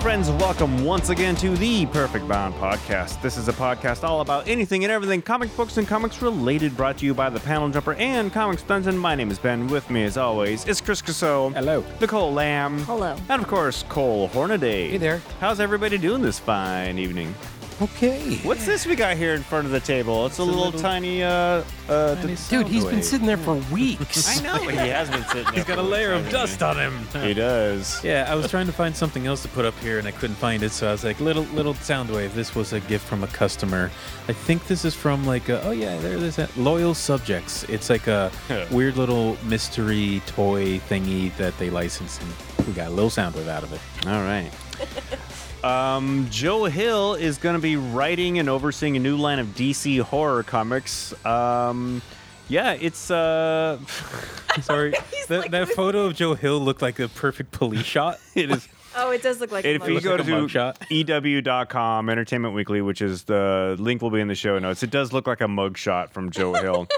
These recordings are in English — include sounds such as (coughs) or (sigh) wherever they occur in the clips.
friends, welcome once again to the Perfect Bound Podcast. This is a podcast all about anything and everything comic books and comics related, brought to you by the Panel Jumper and Comics Dungeon. My name is Ben. With me, as always, is Chris Casso. Hello. Nicole Lamb. Hello. And of course, Cole Hornaday. Hey there. How's everybody doing this fine evening? Okay. What's this we got here in front of the table? It's, a, little, little tiny, uh, uh, Tiny d- Dude, he's been sitting there for (laughs) weeks. I know, he has been sitting there. He's got a for layer of time. dust on him. He does. Yeah, I was trying to find something else to put up here and I couldn't find it, so I was like, little little Soundwave. This was a gift from a customer. I think this is from like, a, oh yeah, there it is. at Loyal Subjects. It's like a (laughs) weird little mystery toy thingy that they license, and we got a little Soundwave out of it. All right. (laughs) Um, Joe Hill is going to be writing and overseeing a new line of DC horror comics. Um, yeah, it's uh, (laughs) Sorry, (laughs) that, like- that photo of Joe Hill looked like a perfect police (laughs) shot. it is. Oh, it does look like. a If you mug. go like a to mugshot. ew.com, Entertainment Weekly, which is the link will be in the show notes, it does look like a mugshot from Joe Hill.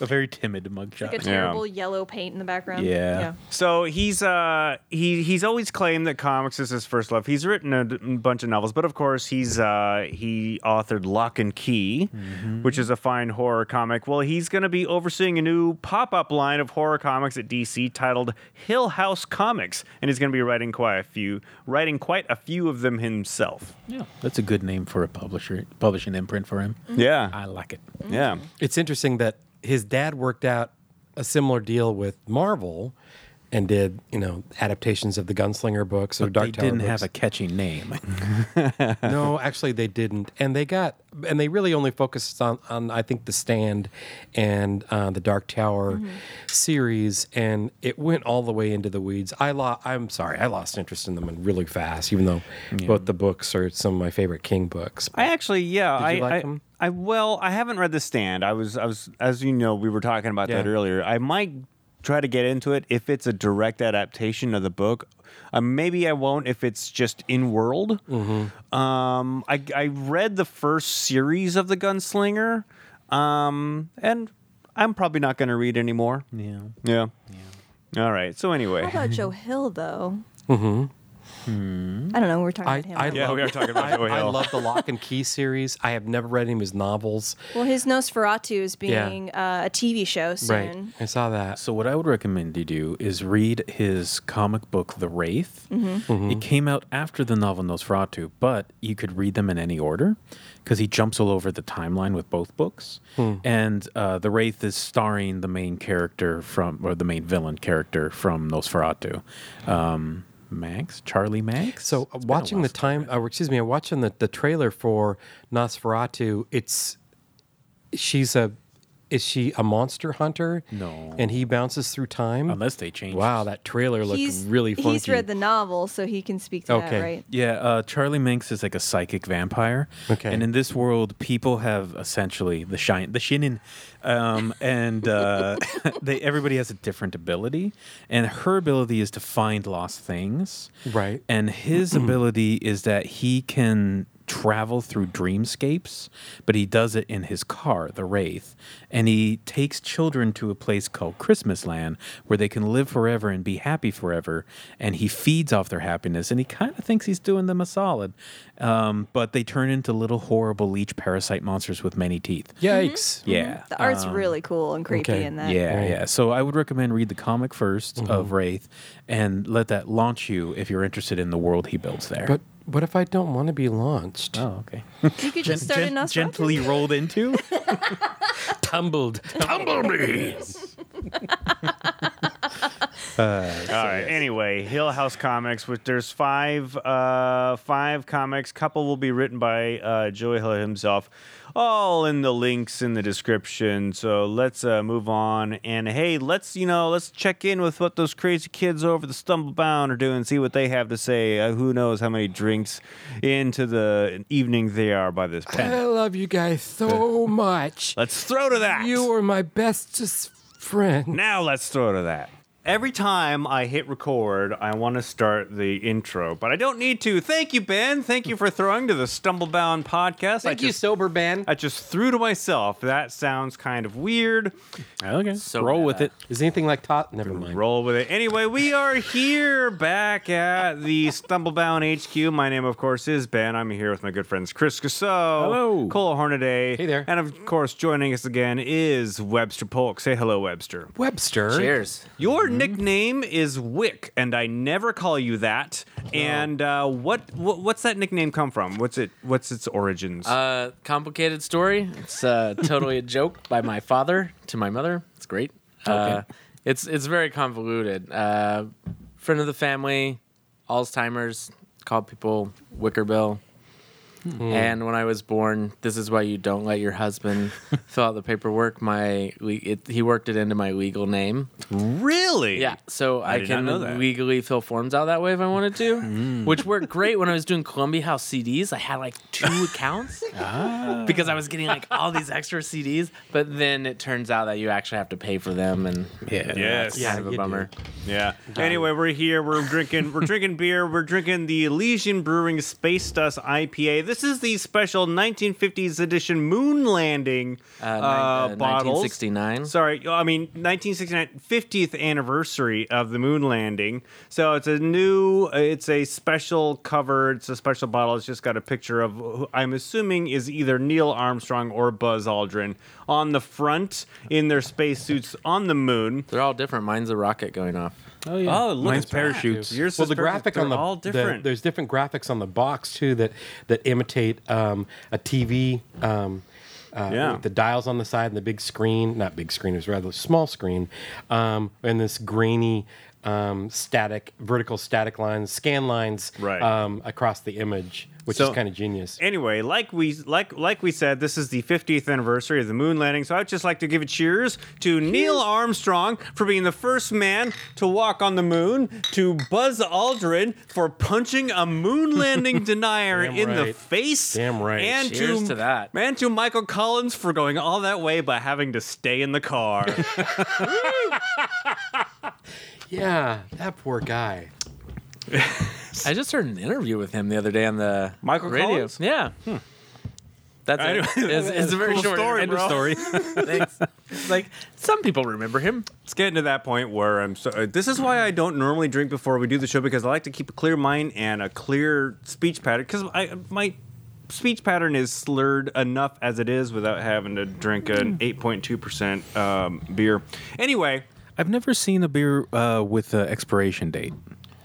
A very timid mugshot. like a terrible yellow paint in the background. Yeah. So he's uh he he's always claimed that comics is his first love. He's written a d- bunch of novels, but of course he's uh he authored Locke and Key, which is a fine horror comic. Well, he's going to be overseeing a new pop-up line of horror comics at DC titled Hill House Comics, and he's going to be writing quite a few writing quite a few of them himself. Yeah, that's a good name for a publisher, publishing imprint for him. Yeah. I like it. Yeah. It's interesting that his dad worked out a similar deal with Marvel and did, you know, adaptations of the Gunslinger books or But Dark they Tower didn't books. have a catchy name. (laughs) no, actually they didn't. And they got and they really only focused on, on I think the stand and uh, the Dark Tower series and it went all the way into the weeds. I lost I'm sorry, I lost interest in them really fast, even though both the books are some of my favorite King books. I actually, yeah, Did I, like I, them? I, well, I haven't read The Stand. I was, I was, as you know, we were talking about that earlier. I might try to get into it if it's a direct adaptation of the book. Uh, maybe I won't if it's just in world. Mm-hmm. Um, I, I read the first series of the Gunslinger, um, and I'm probably not going to read anymore. yeah. Yeah. All right. So anyway, How about (laughs) Joe Hill though? Mm-hmm. I don't know. We're talking I, about him. I Yeah, love, we are talking about I, Joe I love the Locke and Key series. I have never read any of his novels. well, his NOS4A2 is Yeah. being uh, a TV show soon. Right. I saw that. So what I would recommend you do is read his comic book, The Wraith. Mm-hmm. It came out after the novel NOS4A2, but you could read them in any order because he jumps all over the timeline with both books. Hmm. And uh, The Wraith is starring the main character from, or the main villain character from NOS4A2, um, Max, Charlie Manx. So a watching the time, uh, excuse me, I'm watching the, the trailer for NOS4A2. It's she's a is she a monster hunter? No. And he bounces through time. unless they change. wow, that trailer looked He's really funky. He's read the novel, so he can speak to Okay. that, right? Yeah, uh, Charlie Manx is like a psychic vampire. Okay. And in this world, people have essentially the shine, the shinin, um, and uh, (laughs) they everybody has a different ability. And her ability is to find lost things. Right. And his ability is that he can travel through dreamscapes, but he does it in his car, the Wraith. And he takes children to a place called Christmasland where they can live forever and be happy forever. And he feeds off their happiness and he kind of thinks he's doing them a solid. Um, but they turn into little horrible leech parasite monsters with many teeth. Yikes. Yeah. The art's Um, really cool and creepy okay. in that. yeah, Right. yeah. So I would recommend read the comic 1st of Wraith and let that launch you if you're interested in the world he builds there. But what if I don't want to be launched? oh, okay. You could just start a NOS4A2. gently rolled into. (laughs) Tumbled. tumble Tumblebees. (laughs) All right. Anyway, Hill House Comics, which there's five uh, five comics. Couple will be written by uh, Joey Hill himself. All in the links in the description. So let's uh, move on. And hey, let's you know let's check in with what those crazy kids over the Stumblebound are doing. See what they have to say. Uh, who knows how many drinks into the evening they are by this point. I love you guys so much. Let's throw to that. You are my bestest friend. now let's throw to that. Every time I hit record, I want to start the intro, but I don't need to. Thank you, Ben. Thank you for throwing to the Stumblebound podcast. Thank I you, just, sober Ben. I just threw to myself. That sounds kind of weird. Okay, So roll with it. Is anything like Tot? Never mind. Roll with it. Anyway, we are here back at the Stumblebound HQ. My name, of course, is Ben. I'm here with my good friends Chris Gasso, Hello. Cole Hornaday, Hey there. and of course, joining us again is Webster Polk. Say hello, Webster. Webster. Cheers. Your. Nickname is Wick, and I never call you that. And uh, what, what what's that nickname come from? What's it? What's its origins? Uh, complicated story. It's uh, totally a joke by my father to my mother. It's great. Uh, it's it's very convoluted. Uh, friend of the family, Alzheimer's, called people Wicker Bill. Hmm. And when I was born, this is why you don't let your husband (laughs) fill out the paperwork. My it, he worked it into my legal name. really? Yeah, so I, did not can legally fill forms out that way if I wanted to, hmm. which worked great when I was doing Columbia House CDs. I had like two (laughs) accounts ah. because I was getting like all these extra CDs, but then it turns out that you actually have to pay for them, and Yeah. Yes. it's kind of you a do. bummer. Yeah. Anyway, we're here. We're drinking. We're drinking beer. We're drinking the Elysian Brewing Space Dust IPA. This is the special 1950s edition moon landing uh, Uh, uh, bottles. 1969. Sorry, I mean 1969 50th anniversary of the moon landing. So it's a new. It's a special cover. It's a special bottle. It's just got a picture of. who I'm assuming is either Neil Armstrong or Buzz Aldrin on the front in their spacesuits on the moon. They're all different. Mine's a rocket going off. Oh yeah. Oh, look Mine's at that. parachutes. Yours well, is the graphic on the all the- there's different graphics on the box too that that imitate um, a TV. Um, uh, Yeah. with the dials on the side and the big screen, not big screen, it was rather a small screen, um, and this grainy um, static, vertical static lines, scan lines Right. um, across the image, which So- is kind of genius. Anyway, like we like like we said, this is the 50th anniversary of the moon landing. So I'd just like to give a cheers to Neil Armstrong for being the first man to walk on the moon, to Buzz Aldrin for punching a moon (laughs) landing denier Damn in the face. Damn right. And Cheers to, to that. And to Michael Collins for going all that way by having to stay in the car. (laughs) (laughs) Yeah, that poor guy. (laughs) I just heard an interview with him the other day on the Michael radio. Collins? Yeah. That's I it. It's, it's a very Cool short story, end of bro. story. (laughs) Thanks. Like some people remember him. it's getting to that point where I'm so. uh, This is why I don't normally drink before we do the show because I like to keep a clear mind and a clear speech pattern because I my speech pattern is slurred enough as it is without having to drink an 8.2 percent um, beer. Anyway, I've never seen a beer uh, with an expiration date,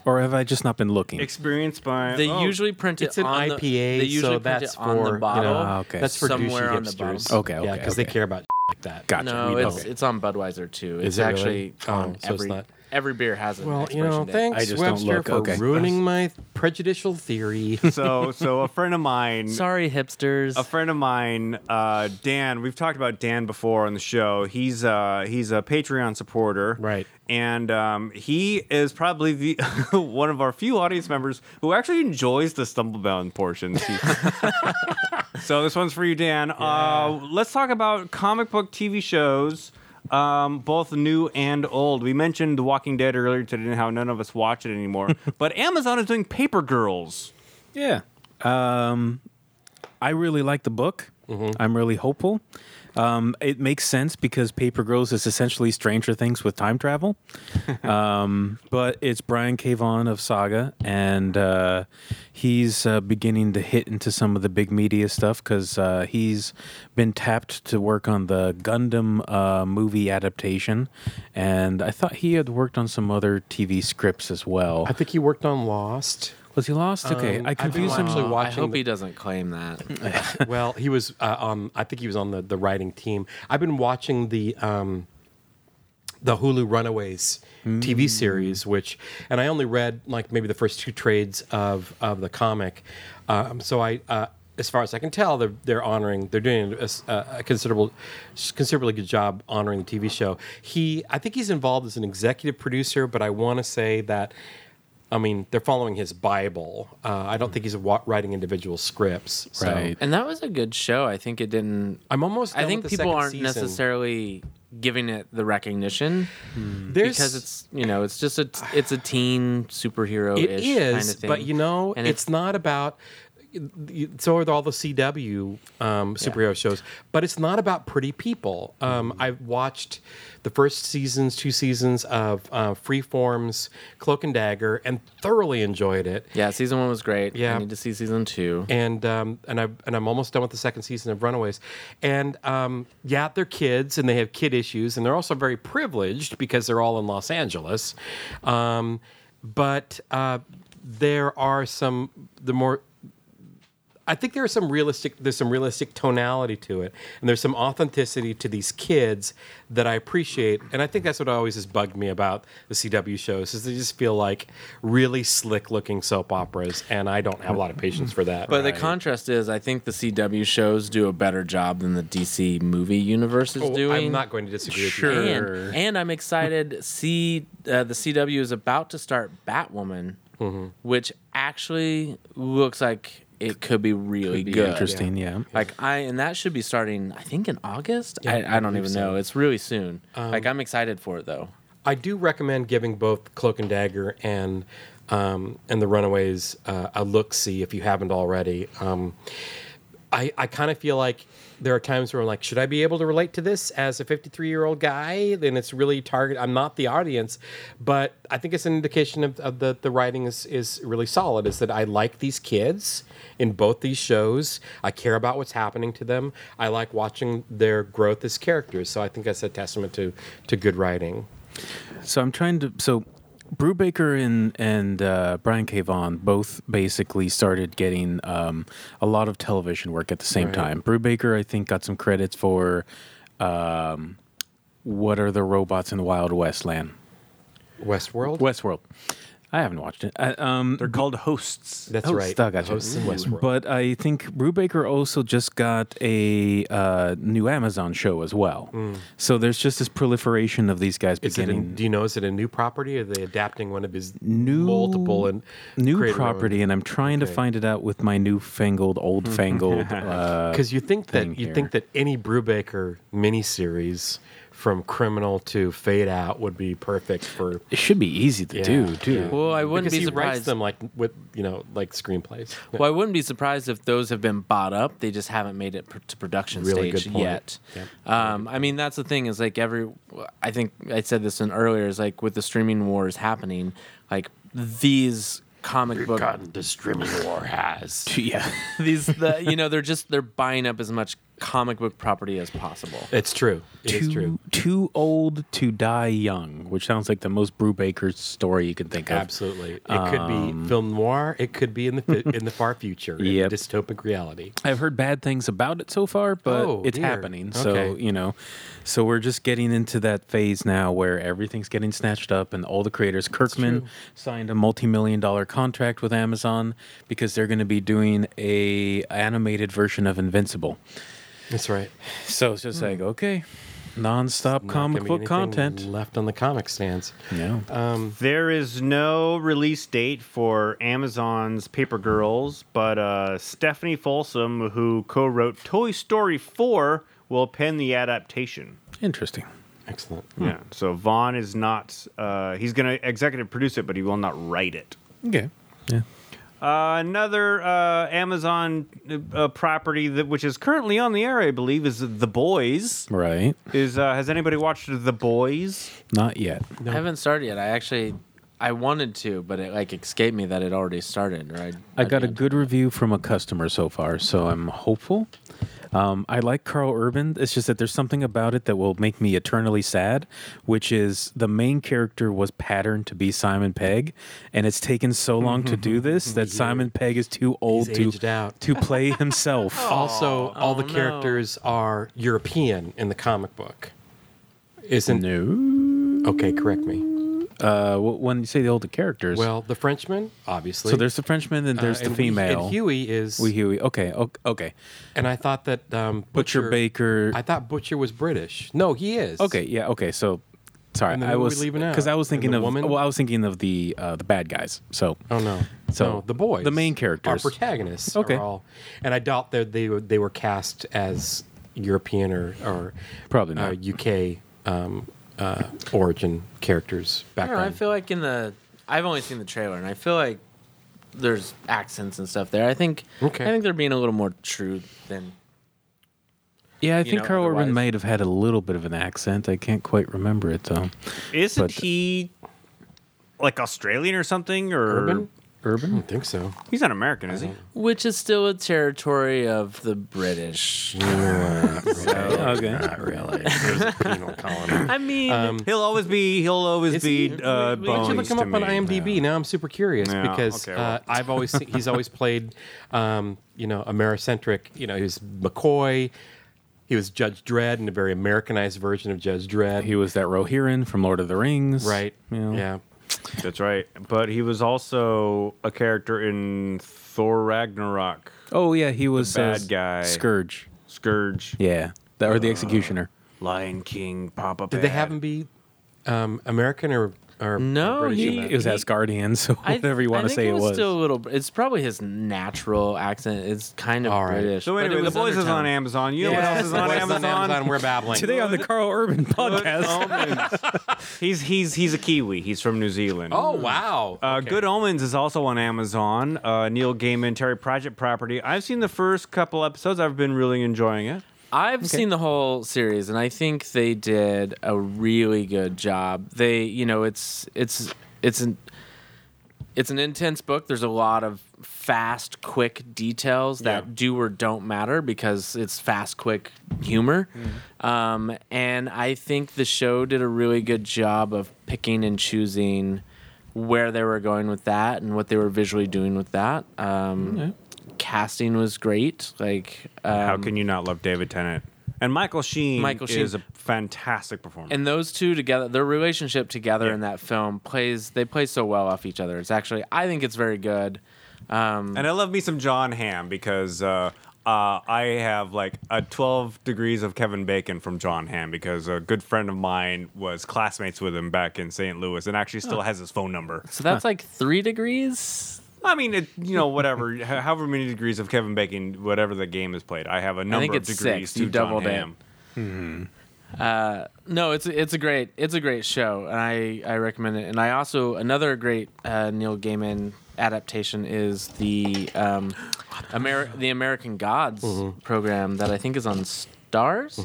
or have I just not been looking? experienced by They oh, usually print it It's an on the, IPA, They usually so print that's it on for the bottle. You know, Ah, okay. That's for Somewhere douchey on the bottom. hipsters. Okay, yeah, okay, because they care about like that. Gotcha. No, We it's don't. it's on Budweiser too. It's Is it really? actually Oh, on so it's every not- every beer has an Well, you know, expiration date. thanks I just don't Webster look, for okay. ruining my prejudicial theory. (laughs) so so a friend of mine (laughs) Sorry, hipsters. a friend of mine, uh, Dan. We've talked about Dan before on the show. He's uh, he's a Patreon supporter, Right. And um, he is probably the (laughs) one of our few audience members who actually enjoys the Stumblebound portions. So this one's for you, Dan. Uh, let's talk about comic book TV shows. Um, both new and old. We mentioned The Walking Dead earlier today and how none of us watch it anymore. (laughs) but Amazon is doing Paper Girls. Yeah. Um, I really like the book. I'm really hopeful. Um, it makes sense because Paper Girls is essentially Stranger Things with time travel. (laughs) um, but it's Brian K. Vaughan of Saga, and uh, he's uh, beginning to hit into some of the big media stuff because uh, he's been tapped to work on the Gundam uh, movie adaptation. And I thought he had worked on some other TV scripts as well. I think he worked on Lost. Was he lost? Okay, Um, I I've been confused him. actually I hope the- he doesn't claim that. (laughs) well, he was uh, on. I think he was on the the writing team. I've been watching the um, the Hulu Runaways TV series, which, and I only read like maybe the first two trades of of the comic. Um, so I. Uh, as far as I can tell, they're they're honoring. They're doing a, s- a- a considerable, considerably good job honoring the TV show. He, I think he's involved as an executive producer, but I want to say that I mean, they're following his Bible. Uh, I don't think he's wa- writing individual scripts. So Right. And that was a good show. I think it didn't. I'm almost. I think with the people aren't season. necessarily giving it the recognition There's, because it's you know it's just a it's a teen superhero It is, kind of thing. but you know, And it's, not about. So are all the CW um, superhero shows, but it's not about pretty people. Um, Mm-hmm. I've watched the first seasons, two seasons of uh, Freeform's Cloak and Dagger, and thoroughly enjoyed it. yeah, season one was great. Yeah. I need to see season two. and um, and I and I'm almost done with the second season of Runaways, and um, yeah, they're kids and they have kid issues, and they're also very privileged because they're all in Los Angeles, um, but uh, there are some the more. I think there's some realistic there's some realistic tonality to it, and there's some authenticity to these kids that I appreciate, and I think that's what always has bugged me about the CW shows is they just feel like really slick looking soap operas, and I don't have a lot of patience for that. But the contrast is, I think the CW shows do a better job than the DC movie universe is Oh, doing. I'm not going to disagree with Sure. you. and, and I'm excited. See, uh, the CW is about to start Batwoman, Mm-hmm. which actually looks like it could be really Be good. interesting, yeah. Like I, and that should be starting. I think in August. I, I don't even know. It's really soon. Um, like I'm excited for it though. I do recommend giving both Cloak and Dagger and um, and the Runaways uh, a look see if you haven't already. Um, I I kind of feel like there are times where I'm like, should I be able to relate to this as a 53 year old guy? Then it's really target. I'm not the audience, but I think it's an indication of, of the the writing is is really solid. Is that I like these kids in both these shows. I care about what's happening to them. I like watching their growth as characters. So I think that's a testament to to good writing. So I'm trying to. So Brubaker and and uh, Brian K. Vaughan both basically started getting um, a lot of television work at the same Right. time. Brubaker, I think, got some credits for um, what are the robots in the Wild West land? Westworld. Westworld. I haven't watched it. I, um, They're called hosts. That's Hosts, right. oh, gotcha. Hosts in Westworld. But I think Brubaker also just got a uh, new Amazon show as well. So there's just this proliferation of these guys is it? A, beginning do you know? Is it a new property? Or are they adapting one of his New- multiple and new creating property, and I'm trying to find it out with my newfangled, old fangled. (laughs) uh, Because you think thing that you here. think that any Brubaker miniseries from Criminal to Fade Out would be perfect for. it should be easy to do too. yeah. Well, I wouldn't because be he writes surprised. them like with you know like screenplays. Well, I wouldn't be surprised if those have been bought up. They just haven't made it pr- to production Really stage good point. yet. Yep. Um, I mean, that's the thing is like every. I think I said this in earlier. Is like with the streaming wars happening, like these comic book the streaming war has. (laughs) yeah. these the you know they're just they're buying up as much comic book property as possible. It's true. It is too, true. too old to die young, which sounds like the most Brubaker story you can think of. Absolutely. It could be um, film noir. It could be in the in the far (laughs) future. in Yep. dystopic reality. I've heard bad things about it so far, but Oh, it's dear. happening. So, Okay. you know, so we're just getting into that phase now where everything's getting snatched up and all the creators. Kirkman signed a multi-million dollar contract with Amazon because they're going to be doing a animated version of Invincible. That's right. So it's just like, okay, nonstop comic gonna be book content. left on the comic stands. Yeah. There is no release date for Amazon's Paper Girls, but uh, Stephanie Folsom, who co-wrote Toy Story 4, will pen the adaptation. Interesting. Excellent. Yeah. So Vaughan is not. Uh, he's going to executive produce it, but he will not write it. Okay. Yeah. Uh, another uh, Amazon uh, property that which is currently on the air, I believe, is The Boys. Right. Is uh, has anybody watched The Boys? Not yet. I haven't started yet. I actually I wanted to, but it like escaped me that it already started. Or I, I got a good review from a customer so far, so I'm hopeful. Um, I like Karl Urban. It's just that there's something about it that will make me eternally sad, which is the main character was patterned to be Simon Pegg, and it's taken so long to do this that Simon Pegg is too old He's to out. to play himself. (laughs) Also, all the Oh, no. characters are European in the comic book. Isn't no. okay? Correct me. Uh, when you say the older characters, Well, the Frenchman, obviously. so there's the Frenchman and there's Uh, the we- female. and Huey is. Wee Huey. Okay. Okay. and I thought that um, Butcher, Baker. I thought Butcher was British. No, he is. Okay, yeah, okay. So Sorry, I we was leaving out? because I was thinking of woman? well, I was thinking of the uh, the bad guys. So Oh no! So, no, the boys, the main characters. our protagonists. Okay. are all, and I doubt that they were they were cast as European or or Probably uh, not. UK um, uh, origin characters I know, I feel like in the I've only seen the trailer, and I feel like there's accents and stuff there. I think Okay. I think they're being a little more true than yeah, I think know, Karl Urban otherwise- might have had a little bit of an accent. I can't quite remember it though. Isn't But- he like Australian or something? Or Urban? I Urban? don't think so. He's not American, is he? which is still a territory of the British. (laughs) okay. Not really. There's a penal colony. (laughs) I mean, Um, He'll always be. He'll always be. he? Uh, Why don't you look him to up on me. IMDb? Now I'm super curious Yeah, because okay, well. uh, I've always seen, he's always played, um, you know, Americentric. You know, he was McCoy. He was Judge Dredd in a very Americanized version of Judge Dredd. He was that Rohirrim from Lord of the Rings. right? You know. Yeah. That's right. But he was also a character in Thor Ragnarok, Oh yeah, he was bad uh, guy. Skurge. Skurge, Yeah, that, or the Executioner. Lion King, Papa. Did they have him be um, American or or No, British he- in that? It was Asgardian, so I- whatever you want to say it it was, was. still a little. It's probably his natural accent. It's kind of All right. British. So but anyway, The was Boys is on Amazon. You know what else is on Boys Amazon? We're babbling. Today on the Karl Urban (laughs) podcast. (laughs) He's he's he's a Kiwi. He's from New Zealand. Oh wow! Uh, Okay. Good Omens is also on Amazon. Uh, Neil Gaiman, Terry Pratchett property. I've seen the first couple episodes. I've been really enjoying it. I've seen the whole series, and I think they did a really good job. They, you know, it's it's it's an it's an intense book. There's a lot of fast, quick details that Yeah. do or don't matter because it's fast, quick humor. Um, and I think the show did a really good job of picking and choosing where they were going with that and what they were visually doing with that. Um, Casting was great. Like, um, How can you not love David Tennant? And Michael Sheen, Michael Sheen. is a fantastic performer. and those two together their relationship together Yeah. in that film plays they play so well off each other it's actually i think it's very good um, And I love me some Jon Hamm because uh, uh, I have like a 12 degrees of Kevin Bacon from John Hamm because a good friend of mine was classmates with him back in St. Louis and actually still has his phone number. so that's like three degrees I mean, it, you know, whatever, however many degrees of Kevin Bacon, whatever the game is played, I have a number think of it's degrees six. to You Jon doubled it. Hamm. no it's it's a great it's a great show and i i recommend it and i also another great uh, neil gaiman adaptation is the um Amer- the american gods Mm-hmm. program that i think is on Starz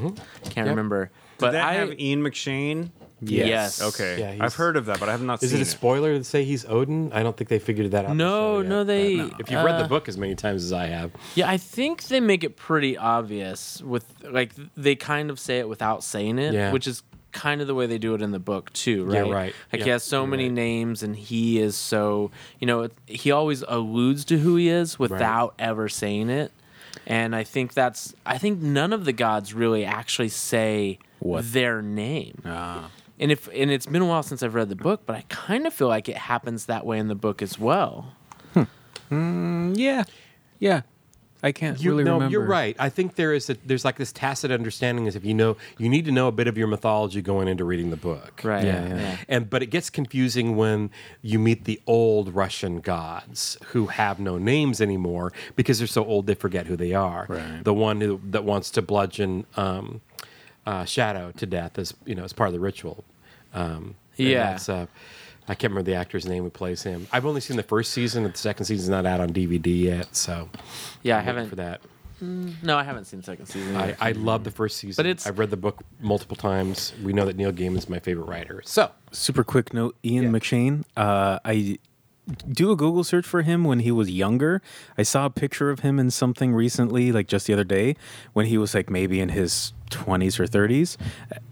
can't remember Did but that i have Ian McShane? Yes, Okay, Yeah, I've heard of that, but I have not Is seen it a spoiler to say he's Odin? I don't think they figured that out. in the No, yet, no, they- but If you've read uh, the book as many times as I have, Yeah, I think they make it pretty obvious with like they kind of say it without saying it, Yeah. which is kind of the way they do it in the book too, right? Yeah, right. Like Yep, he has so many right. names and he is so, you know, he always alludes to who he is without ever saying it. And I think that's I think none of the gods really actually say What? their name. Ah. And if and it's been a while since I've read the book, but I kind of feel like it happens that way in the book as well. yeah, yeah. I can't you really no, remember. you're right. I think there is a, there's like this tacit understanding is if you know you need to know a bit of your mythology going into reading the book, Right. Yeah, yeah. yeah. And but it gets confusing when you meet the old Russian gods who have no names anymore because they're so old they forget who they are. Right. The one who that wants to bludgeon um, uh, Shadow to death as you know as part of the ritual. Um, Yeah. that's, uh, I can't remember the actor's name who plays him. I've only seen the first season, and the second season's not out on DVD yet, so Yeah, I I'm waiting haven't for that. No, I haven't seen the second season. I. I love the first season. But it's- I've read the book multiple times. We know that Neil Gaiman's my favorite writer. So Super quick note: Ian Yeah. McShane. Uh, I do a Google search for him when he was younger. I saw a picture of him in something recently, like just the other day, when he was like maybe in his twenties or thirties,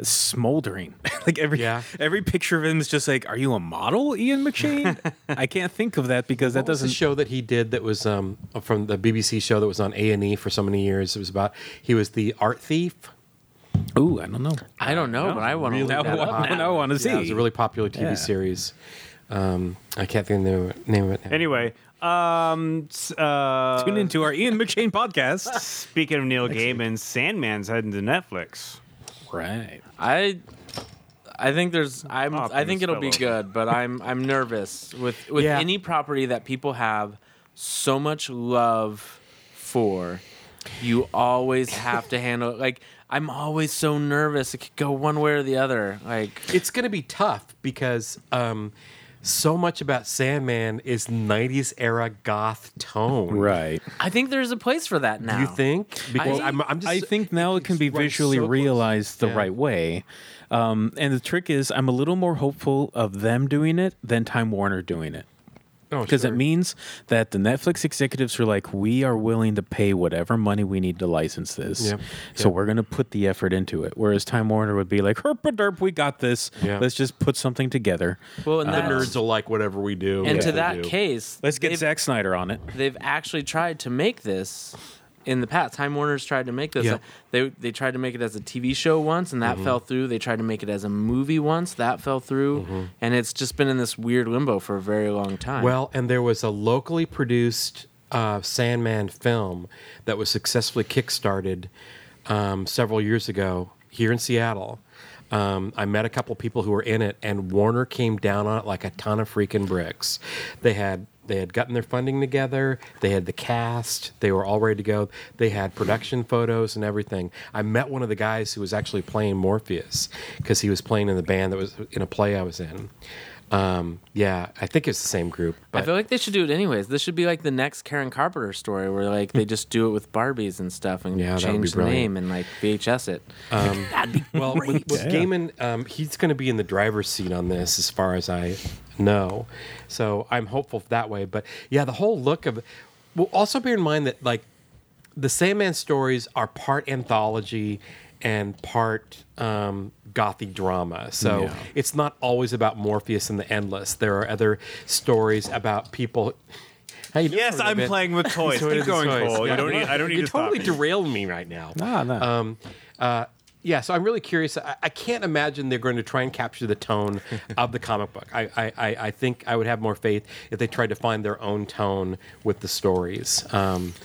smoldering. (laughs) like every Yeah. every picture of him is just like, "Are you a model, Ian McShane?" (laughs) I can't think of that because that What was the doesn't. show that he did that was um, from the BBC show that was on A and E for so many years. It was about he was the art thief. Ooh, I don't know. I don't know, but I want to Really look Now, that up now, now. I want to see. Yeah, it was a really popular TV Yeah. series. Um, I can't think of the name of- it. Now. Anyway, um, s- uh, Tune into our Ian McShane podcast. Speaking of Neil Gaiman, Sandman's heading to Netflix. right. I I think there's. I'm. I think it'll be fellow. good, but I'm. I'm nervous with with Yeah. any property that people have so much love for. You always have to handle it. Like I'm always so nervous. It could go one way or the other. Like It's going to be tough because um, so much about Sandman is 90s era goth tone. Right. I think there's a place for that now. Do you think? Because I- I'm, I'm just. I think now it can be it's visually so realized the Yeah. right way. Um, and the trick is, I'm a little more hopeful of them doing it than Time Warner doing it. Oh, Because sure. it means that the Netflix executives are like, we are willing to pay whatever money we need to license this. Yep. So Yep. we're going to put the effort into it. Whereas Time Warner would be like, herp a derp, we got this. Yeah. Let's just put something together. Well, and the uh, nerds will like whatever we do. And to that do. case, Let's get they've- Zack Snyder on it. they've actually tried to make this in the past. Time Warner's tried to make this. Yep. They they tried to make it as a TV show once, and that Mm-hmm. fell through. They tried to make it as a movie once, that fell through, Mm-hmm. and it's just been in this weird limbo for a very long time. Well, and there was a locally produced uh, Sandman film that was successfully kickstarted um, several years ago here in Seattle. Um, I met a couple people who were in it, and Warner came down on it like a ton of freaking bricks. They had they had gotten their funding together. They had the cast. They were all ready to go. They had production photos and everything. I met one of the guys who was actually playing Morpheus because he was playing in the band that was in a play I was in. Um, yeah, I think it's the same group. But I feel like they should do it anyways. This should be like the next Karen Carpenter story, where like they just do it with Barbies and stuff, and Yeah, that would be change the name and like VHS it. (laughs) That'd be Well, with, with Yeah. Gaiman, um, he's going to be in the driver's seat on this, as far as I know. So I'm hopeful that way. But yeah, the whole look of. Well, also bear in mind that like the Sandman stories are part anthology and part um, gothy drama. So Yeah. it's not always about Morpheus and the Endless. There are other stories about people. How Yes, I'm Ben? playing with toys. Toys Keep going, toys. Cole. Yeah. You don't need. I don't need you to totally you. derailed me right now. Ah, no. Um, uh, yeah, so I'm really curious. I, I can't imagine they're going to try and capture the tone (laughs) of the comic book. I, I, I I think I would have more faith if they tried to find their own tone with the stories. Um, uh,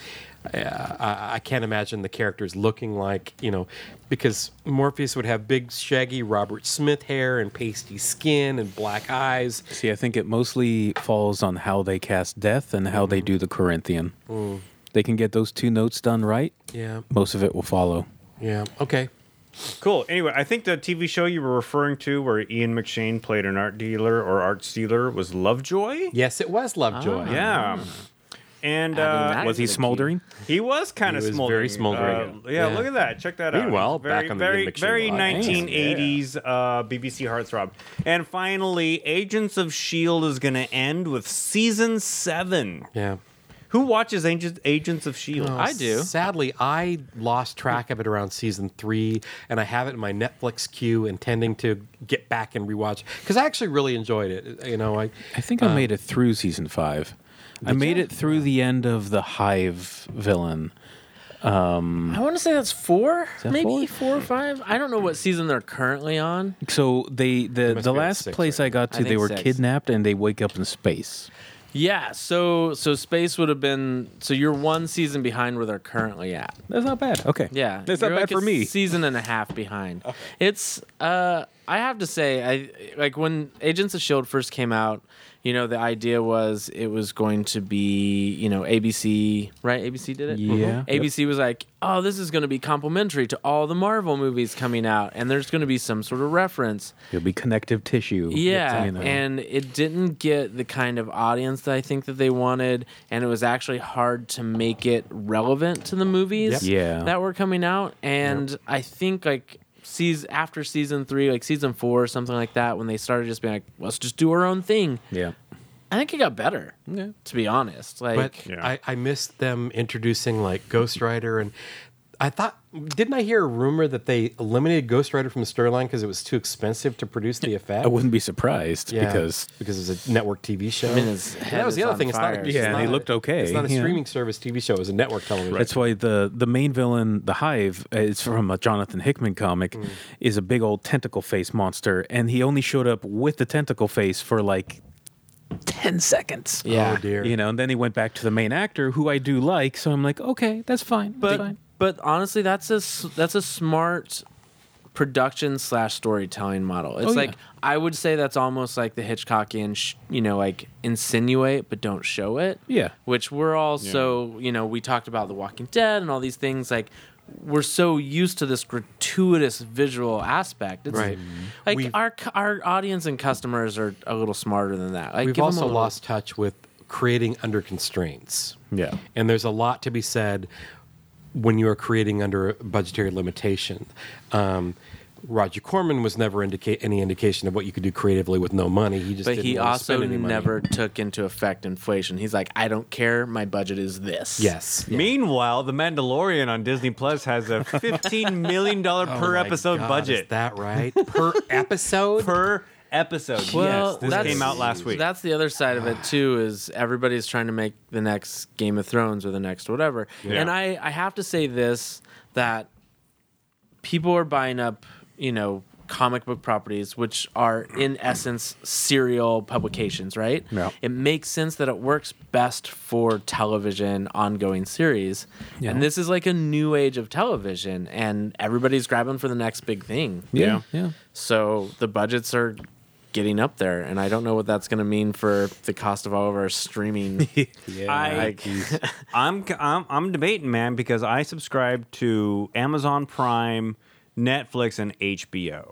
I, I can't imagine the characters looking like, you know, because Morpheus would have big, shaggy Robert Smith hair and pasty skin and black eyes. See, I think it mostly falls on how they cast Death and how they mm. do the Corinthian. Mm. They can get those two notes done right. Yeah, Most of it will follow. yeah. Okay. Cool. Anyway, I think the TV show you were referring to, where Ian McShane played an art dealer or art stealer, was Lovejoy. Yes, it was Lovejoy. Ah. Yeah. And uh, Was he to the smoldering? He was kind of smoldering. very smoldering. Uh, yeah, Yeah. look at that. Check that out. Meanwhile, very, back on the very, Ian very line. 1980s uh, BBC heartthrob. And finally, Agents of Shield is going to end with season seven. Yeah. Who watches Agents Agents of Shield? I do. Sadly, I lost track of it around season three, and I have it in my Netflix queue, intending to get back and rewatch because I actually really enjoyed it. You know, I I think I made it through season five. I made it through the end of the Hive villain. I want to say that's four, that maybe four? four or five. I don't know what season they're currently on. So they the the last six, place right? I got I to, they were six. kidnapped and they wake up in space. Yeah, so so space would have been so you're one season behind where they're currently at. That's not bad. Okay. Yeah, That's not you're bad like for me. Season and a half behind. (laughs) It's uh, I have to say, I like when Agents of Shield first came out. You know, the idea was it was going to be you know ABC, right? ABC did it. Yeah. Mm-hmm. ABC was like, oh, this is going to be complementary to all the Marvel movies coming out, and there's going to be some sort of reference. It'll be connective tissue. Yeah, and it didn't get the kind of audience that I think that they wanted, and it was actually hard to make it relevant to the movies Yep. Yeah. that were coming out. And I think like season after season three, like season four or something like that, when they started just being like, let's just do our own thing. yeah. I think it got better. Yeah. To be honest, like but Yeah. I, I missed them introducing like Ghost Rider, and I thought didn't I hear a rumor that they eliminated Ghost Rider from the storyline because it was too expensive to produce the effect? I wouldn't be surprised Yeah, because because it was a network TV show. I mean, his And head that was the other on thing. It's not. fire. It's Yeah, not he a- looked okay, It's not a yeah. streaming service TV show. It was a network television. That's why the the main villain, the Hive, uh, it's from a Jonathan Hickman comic, Mm. is a big old tentacle face monster, and he only showed up with the tentacle face for like ten seconds. yeah. Oh dear. You know, and then he went back to the main actor, who I do like. So I'm like, okay, that's fine. That's but fine. But honestly, that's a s- that's a smart production slash storytelling model. It's Oh, like yeah. I would say that's almost like the Hitchcockian, sh- you know, like insinuate but don't show it. Yeah. Which we're also, you know, we talked about The Walking Dead and all these things. Like we're so used to this gratuitous visual aspect. It's Right. Like We've- our our audience and customers are a little smarter than that. Like We've give 'em a also little- lost touch with creating under constraints. Yeah. And there's a lot to be said when you are creating under a budgetary limitation. Um, Roger Corman was never indicate any indication of what you could do creatively with no money. He just But didn't he want to also spend any money. never took into effect inflation. He's like, I don't care. My budget is this. Yes. Meanwhile, The Mandalorian on Disney Plus has a $15 million (laughs) per Oh my episode God, budget. Is that right? per (laughs) episode? per episode. Well, yes, this came out last week. That's the other side of it too. Is everybody's trying to make the next Game of Thrones or the next whatever. Yeah. And I, I have to say this that people are buying up, you know, comic book properties, which are in essence serial publications, right? Yeah. It makes sense that it works best for television ongoing series. Yeah. And this is like a new age of television, and everybody's grabbing for the next big thing. Yeah, yeah. So the budgets are getting up there, and I don't know what that's going to mean for the cost of all of our streaming. (laughs) yeah, I, Like- (laughs) I'm, I'm I'm debating, man, because I subscribe to Amazon Prime, Netflix, and HBO.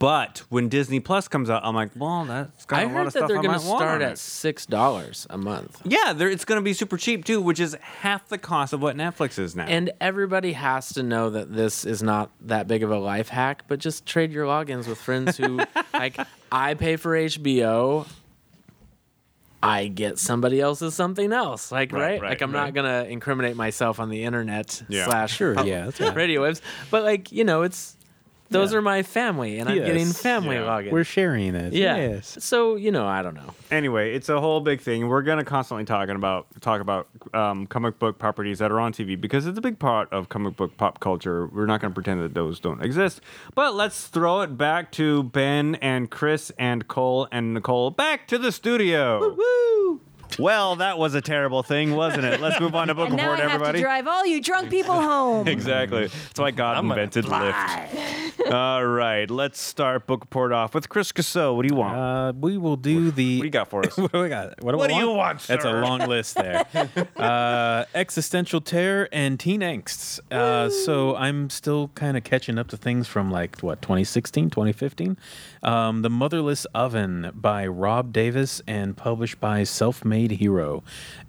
But when Disney Plus comes out, I'm like, well, that's got I a lot heard of that stuff they're going to start at six dollars a month, Yeah, it's going to be super cheap too, which is half the cost of what Netflix is now. and everybody has to know that this is not that big of a life hack. But just trade your logins with friends who (laughs) like. I pay for HBO. I get somebody else's something else, like Right, right, right, like I'm right. not gonna incriminate myself on the internet Yeah. slash Sure, yeah, that's fine. radio waves, but like you know, it's those Yeah. are my family, and I'm getting family Yeah. logins. We're sharing it. Yeah. Yes. So you know, I don't know. anyway, it's a whole big thing. We're gonna constantly talking about talk about um, comic book properties that are on TV because it's a big part of comic book pop culture. We're not gonna pretend that those don't exist. But let's throw it back to Ben and Chris and Cole and Nicole back to the studio. Woo! Well, that was a terrible thing, wasn't it? Let's move on to book And now I report, have everybody. to drive all you drunk people home. Exactly. That's why God invented Lyft. All right, let's start book report off with Chris Casso. What do you want? Uh, we will do the. what do you got for (laughs) us? what do we got? What do, What I do you want, That's a long list there. (laughs) uh, existential terror and teen angsts. Uh, so I'm still kind of catching up to things from like what 2016, 2015. Um, the Motherless Oven by Rob Davis and published by Self Made Made hero,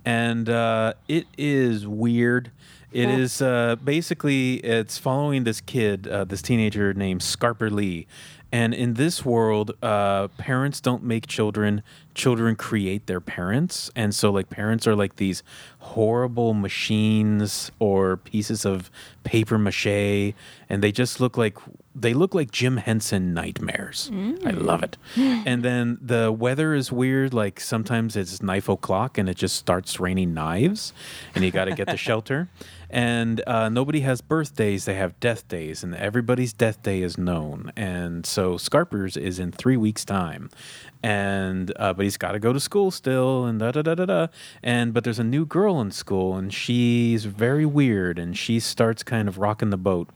and uh, it is weird. It is uh, basically it's following this kid, uh, this teenager named Scarper Lee, and in this world, uh, parents don't make children; children create their parents, and so like parents are like these horrible machines or pieces of paper mache, and they just look like they look like Jim Henson nightmares. I love it. (gasps) and then the weather is weird. Like sometimes it's knife o'clock and it just starts raining knives, and you got to get to (laughs) shelter. And uh, nobody has birthdays; they have death days, and everybody's death day is known. And so Scarpers is in three weeks' time, and uh, but he's got to go to school still, and da da da da da. And but there's a new girl in school, and she's very weird, and she starts kind of rocking the boat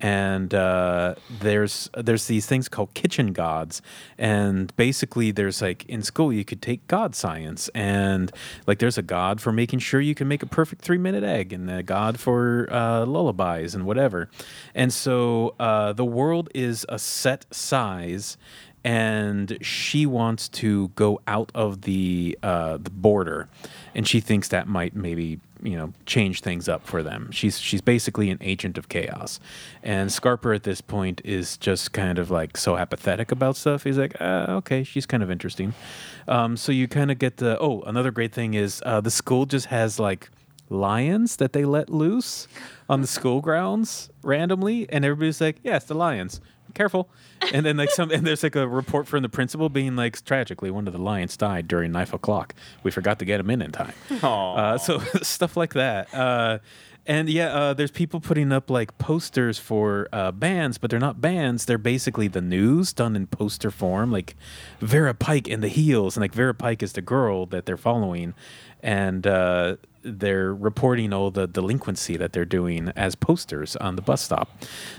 and uh, there's there's these things called kitchen gods, and basically there's like in school you could take god science, and like there's a god for making sure you can make a perfect three minute egg, and a god for uh, lullabies and whatever, and so uh, the world is a set size. And she wants to go out of the uh, the border, and she thinks that might maybe you know change things up for them. She's she's basically an agent of chaos, and Scarper at this point is just kind of like so apathetic about stuff. He's like, uh, okay, she's kind of interesting. Um, so you kind of get the oh, another great thing is uh, the school just has like lions that they let loose on the school grounds randomly, and everybody's like, yeah, it's the lions. Careful. And then like some and there's like a report from the principal being like tragically one of the lions died during knife o'clock. We forgot to get him in in time. Uh, so (laughs) stuff like that. Uh, And yeah, uh, there's people putting up like posters for uh, bands, but they're not bands. They're basically the news done in poster form, like Vera Pike and the Heels, and like Vera Pike is the girl that they're following, and uh, they're reporting all the delinquency that they're doing as posters on the bus stop.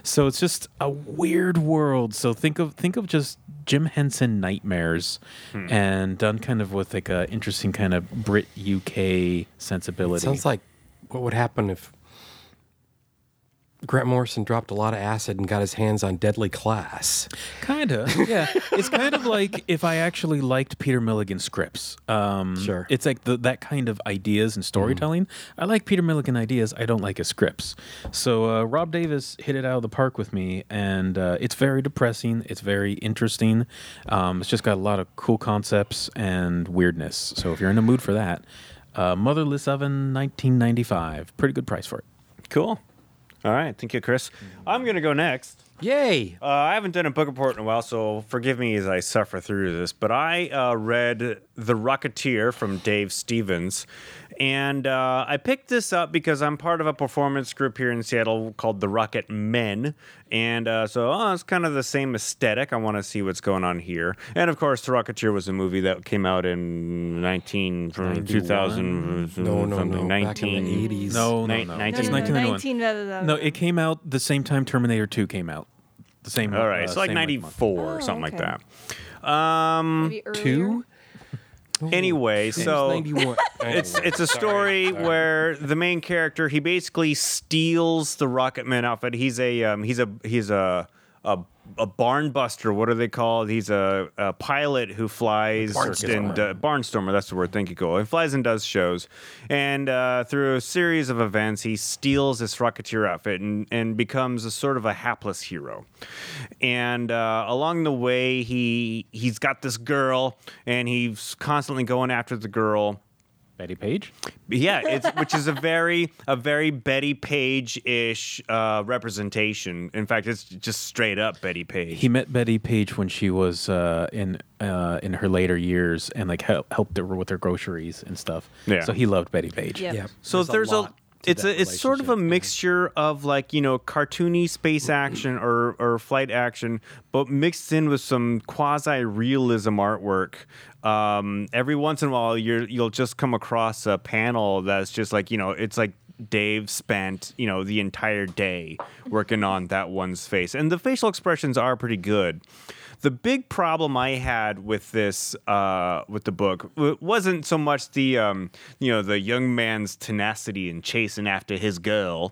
So it's just a weird world. So think of think of just Jim Henson nightmares, hmm. and done kind of with like a interesting kind of Brit UK sensibility. Sounds like what would happen if Grant Morrison dropped a lot of acid and got his hands on Deadly Class. Kind of, yeah. it's kind of like if I actually liked Peter Milligan scripts. Um, Sure. It's like the, that kind of ideas and storytelling. I like Peter Milligan ideas. I don't like his scripts. So uh, Rob Davis hit it out of the park with me, and uh, it's very depressing. It's very interesting. Um, it's just got a lot of cool concepts and weirdness. So if you're in the mood for that, uh, Motherless Oven, 1995. Pretty good price for it. Cool. All right. Thank you, Chris. I'm going to go next. Yay! Uh, I haven't done a book report in a while, so forgive me as I suffer through this. But I uh, read The Rocketeer from Dave Stevens. And uh, I picked this up because I'm part of a performance group here in Seattle called The Rocket Men. And uh, so oh, it's kind of the same aesthetic. I want to see what's going on here. And of course, The Rocketeer was a movie that came out in 19, from 2000, No, no, something, no. Back in the 80s. No, no, no. 19 It's no, no, 1991. 19, blah, blah, blah, No, it came out the same time Terminator 2 came out. The same. All right, uh, it's like same, month. 94 or Oh, something like that. Um, Maybe earlier. Two? Anyway, so (laughs) it's it's a story where the main character he basically steals the Rocketman outfit. He's a um, he's a he's a a a barn buster. What are they called? He's a, a pilot who flies and uh, barnstormer. That's the word. Thank you, Cole. He flies and does shows, and uh, through a series of events, he steals this Rocketeer outfit and and becomes a sort of a hapless hero. And uh, along the way, he he's got this girl, and he's constantly going after the girl. Betty Page. Yeah, it's which is a very a very Betty Page ish uh, representation. In fact, it's just straight up Betty Page. He met Betty Page when she was uh, in uh, in her later years and like help, helped her with her groceries and stuff. Yeah. So he loved Betty Page. Yeah. Yeah. so there's, a, lot to it's a it's sort of a mixture of like you know cartoony space action or or flight action, but mixed in with some quasi realism artwork. Um, every once in a while, you're you'll just come across a panel that's just like you know it's like. Dave spent, you know, the entire day working on that one's face, and the facial expressions are pretty good. The big problem I had with this, uh, with the book, wasn't so much the, um, you know, the young man's tenacity and chasing after his girl,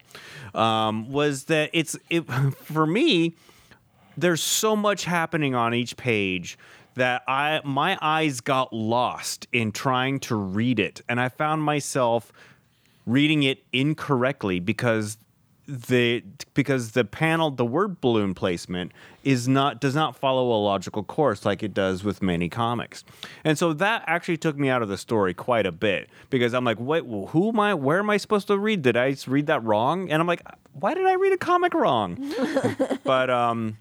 um, was that it's it (laughs) for me. There's so much happening on each page that I my eyes got lost in trying to read it, and I found myself reading it incorrectly because the because the panel the word balloon placement is not does not follow a logical course like it does with many comics. And so that actually took me out of the story quite a bit because i'm like wait well, who am i where am i supposed to read? Did i read that wrong? And i'm like why did i read a comic wrong? (laughs) But um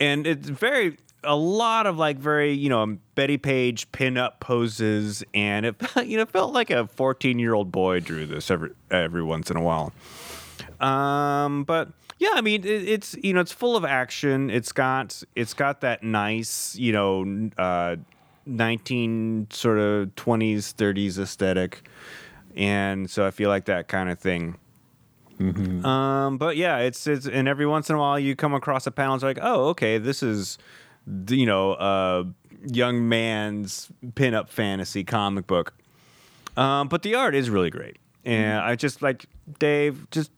and it's very a lot of like very you know Betty Page pin-up poses, and it (laughs) you know felt like a 14 year old boy drew this every every once in a while. Um, but yeah, I mean it, it's you know it's full of action. It's got it's got that nice you know uh, 19 sort of 20s 30s aesthetic, and so I feel like that kind of thing. Um, but yeah, it's it's and every once in a while you come across a panel. It's like, oh, okay, this is you know a young man's pinup fantasy comic book. Um, but the art is really great, and I just like Dave just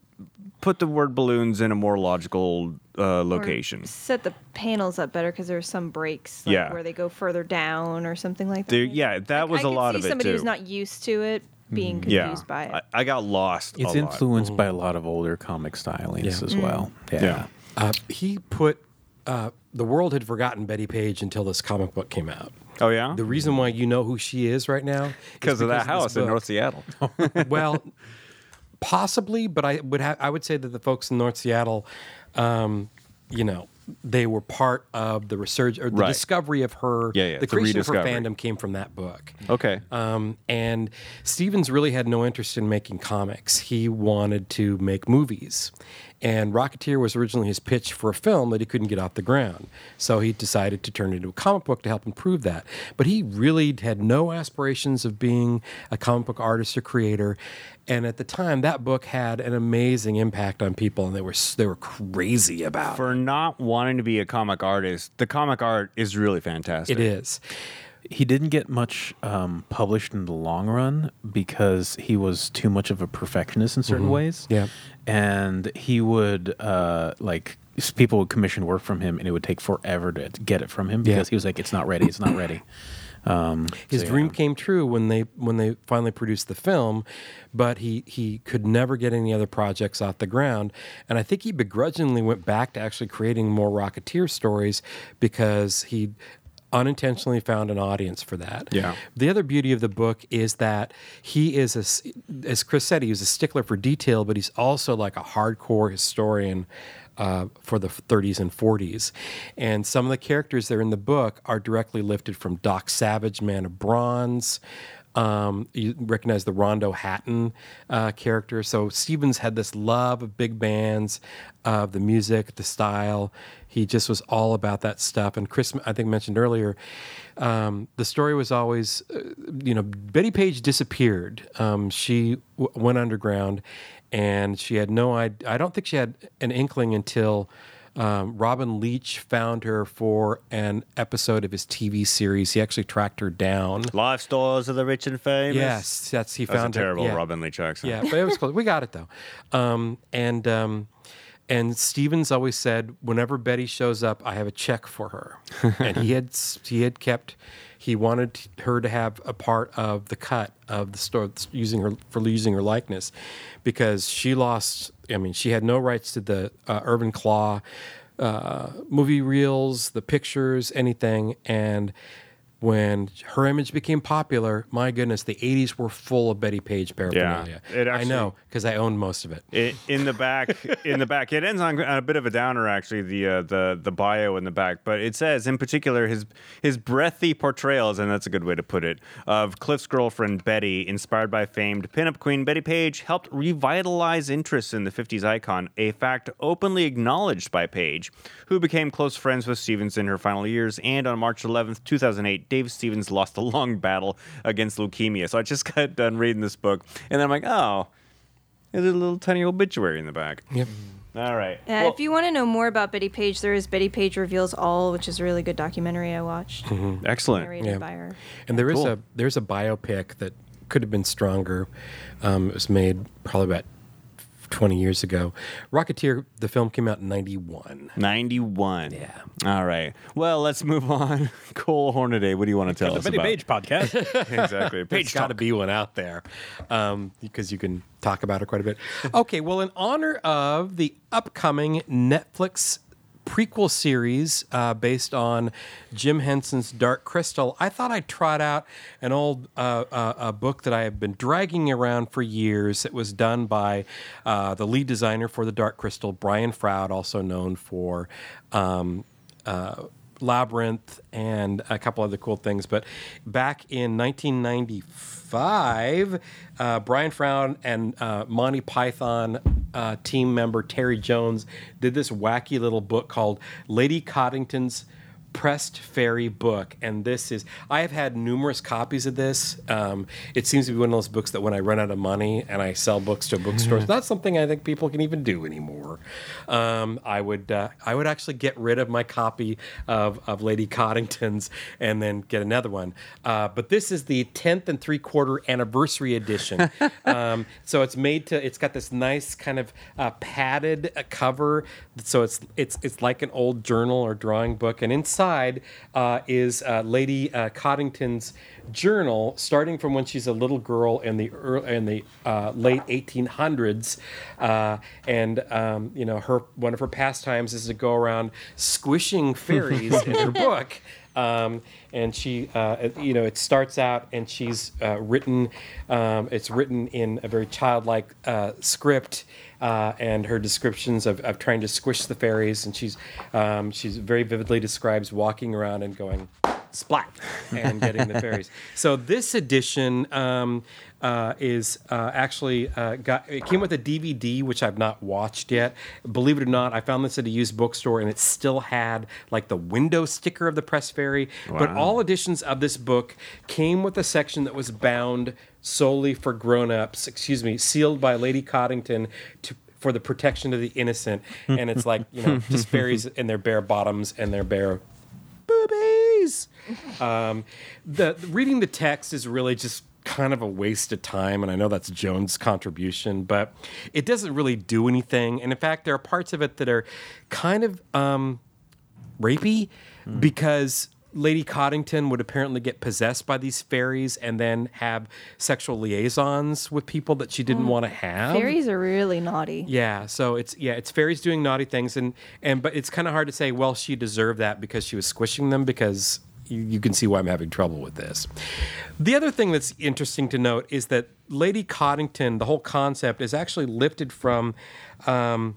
put the word balloons in a more logical uh, Or location. Set the panels up better because there's some breaks like, Yeah. where they go further down or something like that. There, yeah, that was I a lot could of see it somebody too. who's not used to it being yeah, confused by it. I, I got lost. It's a lot. influenced by a lot of older comic stylings Yeah. as well. Yeah. Yeah. Uh, he put uh, the world had forgotten Betty Page until this comic book came out. Oh yeah, The reason why you know who she is right now because of that house in. North Seattle. (laughs) well, possibly, but I would ha- I would say that the folks in North Seattle, um, you know, they were part of the research or the Right. discovery of her. Yeah, yeah, The creation of her fandom came from that book. Okay. Um, and Stevens really had no interest in making comics. He wanted to make movies. And Rocketeer was originally his pitch for a film that he couldn't get off the ground. So he decided to turn it into a comic book to help improve that. But he really had no aspirations of being a comic book artist or creator. And at the time, that book had an amazing impact on people, and they were they were crazy about it. For not wanting to be a comic artist, the comic art is really fantastic. It is. He didn't get much um, published in the long run because he was too much of a perfectionist in certain ways. Yeah. and he would uh, like people would commission work from him, and it would take forever to, get it from him Yeah. because he was like, "It's not ready. It's not ready." (coughs) Um, His so, yeah. dream came true when they when they finally produced the film, but he he could never get any other projects off the ground, and I think he begrudgingly went back to actually creating more Rocketeer stories because he unintentionally found an audience for that. Yeah. The other beauty of the book is that he is a, as Chris said, he was a stickler for detail, but he's also like a hardcore historian uh, for the 30s and 40s. And some of the characters that are in the book are directly lifted from Doc Savage, Man of Bronze. Um, you recognize the Rondo Hatton uh, character. So Stevens had this love of big bands, of the music, the style. He just was all about that stuff. And Chris, I think, mentioned earlier, um, the story was always, uh, you know, Betty Page disappeared. Um, she w- went underground, and she had no. I don't think she had an inkling until um, Robin Leach found her for an episode of his TV series. He actually tracked her down. Life stories of the rich and famous. Yes, that's he That's a found her- terrible yeah. Robin Leach accent. Yeah, but it was close. We got it though. Um, and um, and Stevens always said, whenever Betty shows up, I have a check for her. (laughs) and he had he had kept. He wanted her to have a part of the cut of the store using her for using her likeness, because she lost. I mean, she had no rights to the uh, Irving Klaw uh, movie reels, the pictures, anything, and when her image became popular, my goodness, the 80s were full of Betty Page paraphernalia. it I know because I owned most of it. It, in the back, (laughs) in the back, it ends on a bit of a downer. Actually, the uh, the the bio in the back, but it says in particular his his breathy portrayals, and that's a good way to put it, of Cliff's girlfriend Betty, inspired by famed pinup queen Betty Page, helped revitalize interest in the '50s icon, a fact openly acknowledged by Page, who became close friends with Stevens in her final years. And on March 11th, 2008, Dave Stevens lost a long battle against leukemia. So I just (laughs) got done reading this book, and then I'm like, oh. There's a little tiny obituary in the back. Yep. All right. Yeah, Well, if you want to know more about Betty Page, there is Betty Page Reveals All, which is a really good documentary I watched, excellent. narrated Yeah. by her. And there is Cool. a there's a biopic that could have been stronger. Um, it was made probably about 20 years ago. Rocketeer, the film came out in 91. 91. Yeah. All right. Well, let's move on. (laughs) Cole Hornaday, what do you want to tell the us Betty about? Page podcast. (laughs) exactly. (laughs) There's Page got to be one out there um, because you can talk about it quite a bit. Okay, well, in honor of the upcoming Netflix prequel series uh, based on Jim Henson's Dark Crystal, I thought I'd trot out an old uh, uh, a book that I have been dragging around for years. It was done by uh, the lead designer for the Dark Crystal, Brian Froud, also known for. Um, uh, Labyrinth and a couple other cool things. But back in 1995, uh, Brian Froud and uh, Monty Python uh, team member Terry Jones did this wacky little book called Lady Cottington's pressed fairy book and this is i have had numerous copies of this. Um, it seems to be one of those books that when i run out of money and i sell books to bookstores that's something i think people can even do anymore. Um, i would uh, i would actually get rid of my copy of, of lady cottington's and then get another one. Uh, but this is the 10th and three quarter anniversary edition. (laughs) Um, so it's made to it's got this nice kind of uh, padded uh, cover. So it's it's it's like an old journal or drawing book. And inside uh, is uh, lady uh, cottington's journal starting from when she's a little girl in the early, in the uh, late 1800s uh, and um, you know her one of her pastimes is to go around squishing fairies in her (laughs) book Um, and she, uh, you know, it starts out and she's uh, written. Um, it's written in a very childlike uh, script, uh, and her descriptions of, of trying to squish the fairies, and she's um, she's very vividly describes walking around and going splat and getting the (laughs) fairies. So this edition um, uh, is uh, actually uh, got it came with a DVD which I've not watched yet. Believe it or not, I found this at a used bookstore and it still had like the window sticker of the press fairy. But all editions of this book came with a section that was bound solely for grown-ups. Excuse me, sealed by Lady Cottington to for the protection of the innocent. And it's like you know just fairies (laughs) in their bare bottoms and their bare boobies. Um, the reading the text is really just kind of a waste of time, and I know that's Jones' contribution, but it doesn't really do anything. And in fact, there are parts of it that are kind of um, rapey because Lady Cottington would apparently get possessed by these fairies and then have sexual liaisons with people that she didn't want to have. Fairies are really naughty. Yeah, so it's yeah, it's fairies doing naughty things, and and but it's kind of hard to say. Well, she deserved that because she was squishing them. Because you, you can see why I'm having trouble with this. The other thing that's interesting to note is that Lady Cottington, the whole concept, is actually lifted from. Um,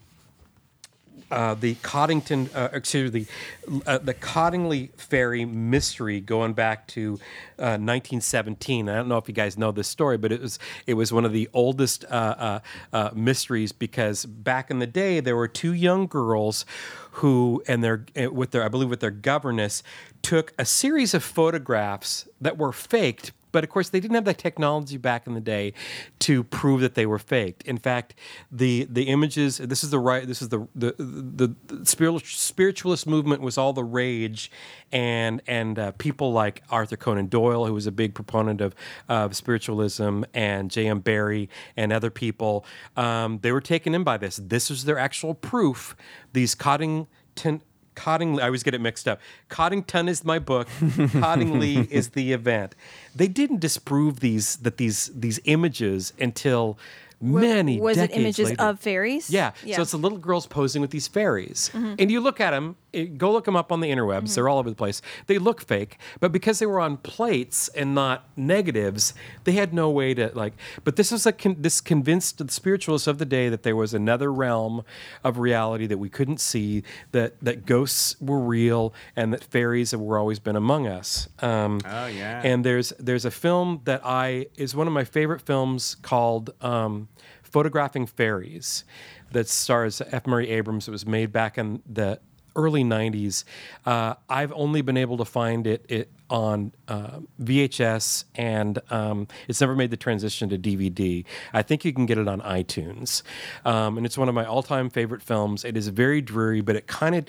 uh, the Cottington, uh, excuse me, the, uh, the Cottingley Fairy mystery going back to uh, 1917. I don't know if you guys know this story, but it was it was one of the oldest uh, uh, uh, mysteries because back in the day there were two young girls who and their uh, with their I believe with their governess took a series of photographs that were faked but of course, they didn't have the technology back in the day to prove that they were faked. In fact, the the images. This is the right. This is the the the, the spiritual, spiritualist movement was all the rage, and and uh, people like Arthur Conan Doyle, who was a big proponent of of spiritualism, and J.M. Barrie and other people. Um, they were taken in by this. This was their actual proof. These Cottington. Cottingley, I always get it mixed up. Cottington is my book. Cottingley (laughs) is the event. They didn't disprove these that these these images until many was it images later. of fairies? Yeah. Yeah. So it's the little girls posing with these fairies. And you look at them, go look them up on the interwebs. They're all over the place. They look fake, but because they were on plates and not negatives, they had no way to like. But this was a con- this convinced the spiritualists of the day that there was another realm of reality that we couldn't see, that that ghosts were real, and that fairies have were always been among us. Um, Oh, yeah. And there's there's a film that I is one of my favorite films called um, Photographing Fairies that stars F. Murray Abrams. It was made back in the early 90s. Uh, I've only been able to find it, it on uh, VHS, and um, it's never made the transition to DVD. I think you can get it on iTunes. Um, and it's one of my all time favorite films. It is very dreary, but it kind of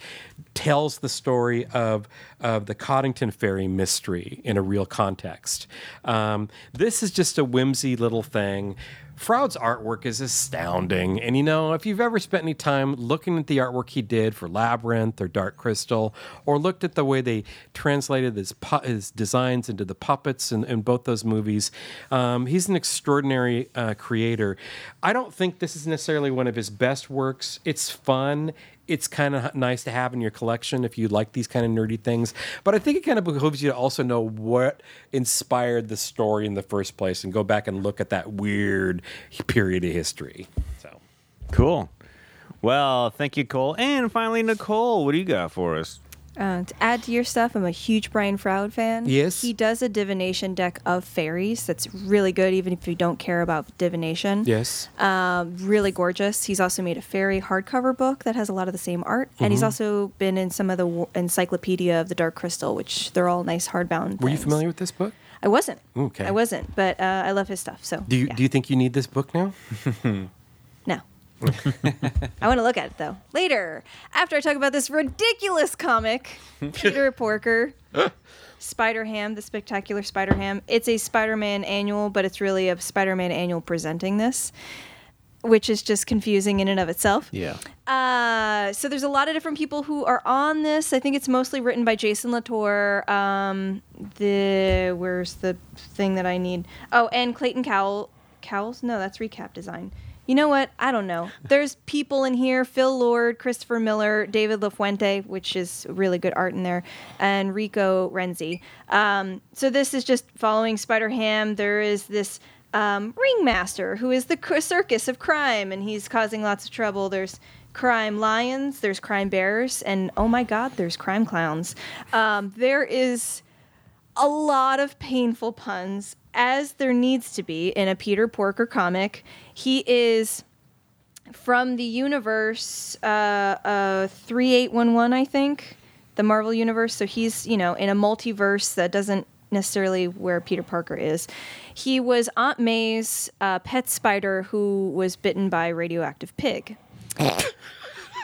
tells the story of, of the Cottington Fairy mystery in a real context. Um, this is just a whimsy little thing. Froud's artwork is astounding. And you know, if you've ever spent any time looking at the artwork he did for Labyrinth or Dark Crystal, or looked at the way they translated his, his designs into the puppets in, in both those movies, um, he's an extraordinary uh, creator. I don't think this is necessarily one of his best works. It's fun. It's kind of nice to have in your collection if you like these kind of nerdy things. But I think it kind of behooves you to also know what inspired the story in the first place and go back and look at that weird period of history. So. Cool. Well, thank you, Cole. And finally, Nicole, what do you got for us? Uh, to add to your stuff, I'm a huge Brian Froud fan. Yes. He does a divination deck of fairies that's really good, even if you don't care about divination. Yes. Um, really gorgeous. He's also made a fairy hardcover book that has a lot of the same art, and Mm-hmm. he's also been in some of the w- encyclopedia of the Dark Crystal, which they're all nice hardbound. Were you familiar with this book? I wasn't. Okay. I wasn't, but uh, I love his stuff. So Do you yeah. do you think you need this book now? (laughs) I want to look at it though later after I talk about this ridiculous comic, (laughs) Peter Porker, Spider Ham, the Spectacular Spider Ham. It's a Spider-Man annual, but it's really a Spider-Man annual presenting this, which is just confusing in and of itself. Yeah. Uh, so there's a lot of different people who are on this. I think it's mostly written by Jason Latour. Um, the where's the thing that I need? Oh, and Clayton Cowell. Cowles? No, that's recap design. You know what? I don't know. There's people in here: Phil Lord, Christopher Miller, David LaFuente, which is really good art in there, and Rico Renzi. Um, so this is just following Spider Ham. There is this um, ringmaster who is the circus of crime, and he's causing lots of trouble. There's crime lions, there's crime bears, and oh my God, there's crime clowns. Um, there is a lot of painful puns, as there needs to be in a Peter Porker comic. He is from the universe uh, uh, 3811, I think, the Marvel universe. So he's, you know, in a multiverse that doesn't necessarily where Peter Parker is. He was Aunt May's uh, pet spider who was bitten by a radioactive pig (laughs)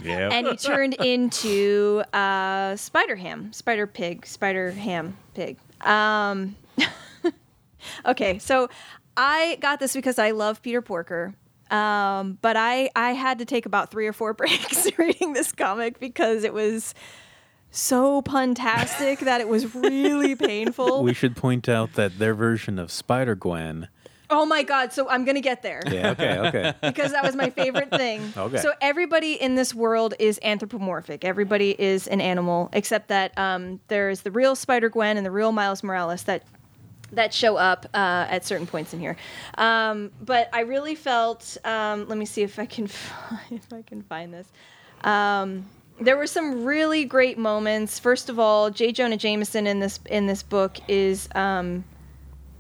Yeah. and he turned into uh, Spider Ham, Spider Pig, Spider Ham Pig. Um, (laughs) okay, so I got this because I love Peter Porker. Um, but I, I had to take about three or four (laughs) breaks reading this comic because it was so puntastic that it was really (laughs) painful. We should point out that their version of Spider Gwen. oh my god! So I'm gonna get there. Yeah. Okay. Okay. (laughs) because that was my favorite thing. Okay. So everybody in this world is anthropomorphic. Everybody is an animal, except that um, there's the real Spider Gwen and the real Miles Morales that that show up uh, at certain points in here. Um, but I really felt. Um, let me see if I can (laughs) find, if I can find this. Um, there were some really great moments. First of all, J. Jonah Jameson in this in this book is um,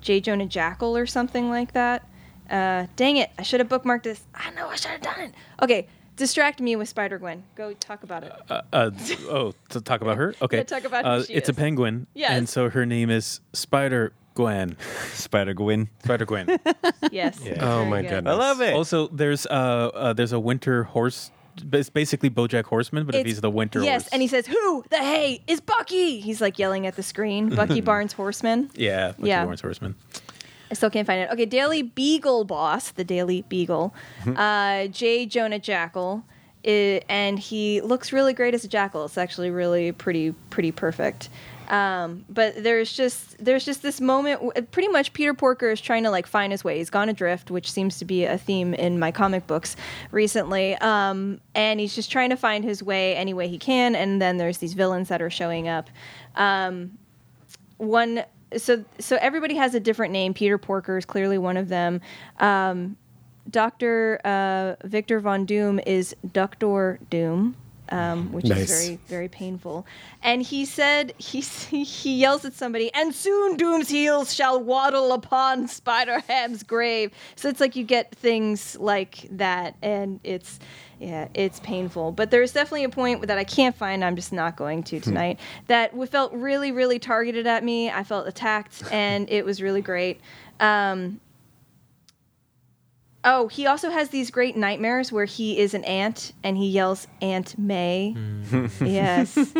J. Jonah Jackal or something like that. Uh, dang it! I should have bookmarked this. I know I should have done it. Okay, distract me with Spider Gwen. Go talk about it. Uh, uh, oh, to talk about her? (laughs) Okay. Yeah, talk about uh, she It's a penguin. Yes. And so her name is Spider Gwen. (laughs) Spider Gwen. Spider Gwen. (laughs) yes. Yeah. Oh Very my good. goodness. I love it. also, there's uh, uh there's a winter horse. It's basically BoJack Horseman, but if It's- he's the winter Yes, horse. and he says, "Who the hey is Bucky?" He's like yelling at the screen. (laughs) Bucky Barnes Horseman. yeah, Bucky Yeah. Barnes Horseman. I still can't find it. Okay, Daily Beagle boss, the Daily Beagle, uh, J. Jonah Jackal, i- and he looks really great as a jackal. It's actually really pretty, pretty perfect. Um, but there's just there's just this moment. w- Pretty much, Peter Porker is trying to like find his way. He's gone adrift, which seems to be a theme in my comic books recently. Um, and he's just trying to find his way any way he can. And then there's these villains that are showing up. Um, one so so everybody has a different name. Peter Porker is clearly one of them. Um, Doctor uh, Victor Von Doom is Doctor Doom, um, which Nice. is very very painful. And he said he (laughs) he yells at somebody, and soon Doom's heels shall waddle upon Spider Ham's grave. So it's like you get things like that, and it's yeah, it's painful. But there's definitely a point that I can't find. I'm just not going to tonight. that w- felt really, really targeted at me. I felt attacked, and it was really great. Um, oh, he also has these great nightmares where he is an ant and he yells Aunt May. yes. (laughs)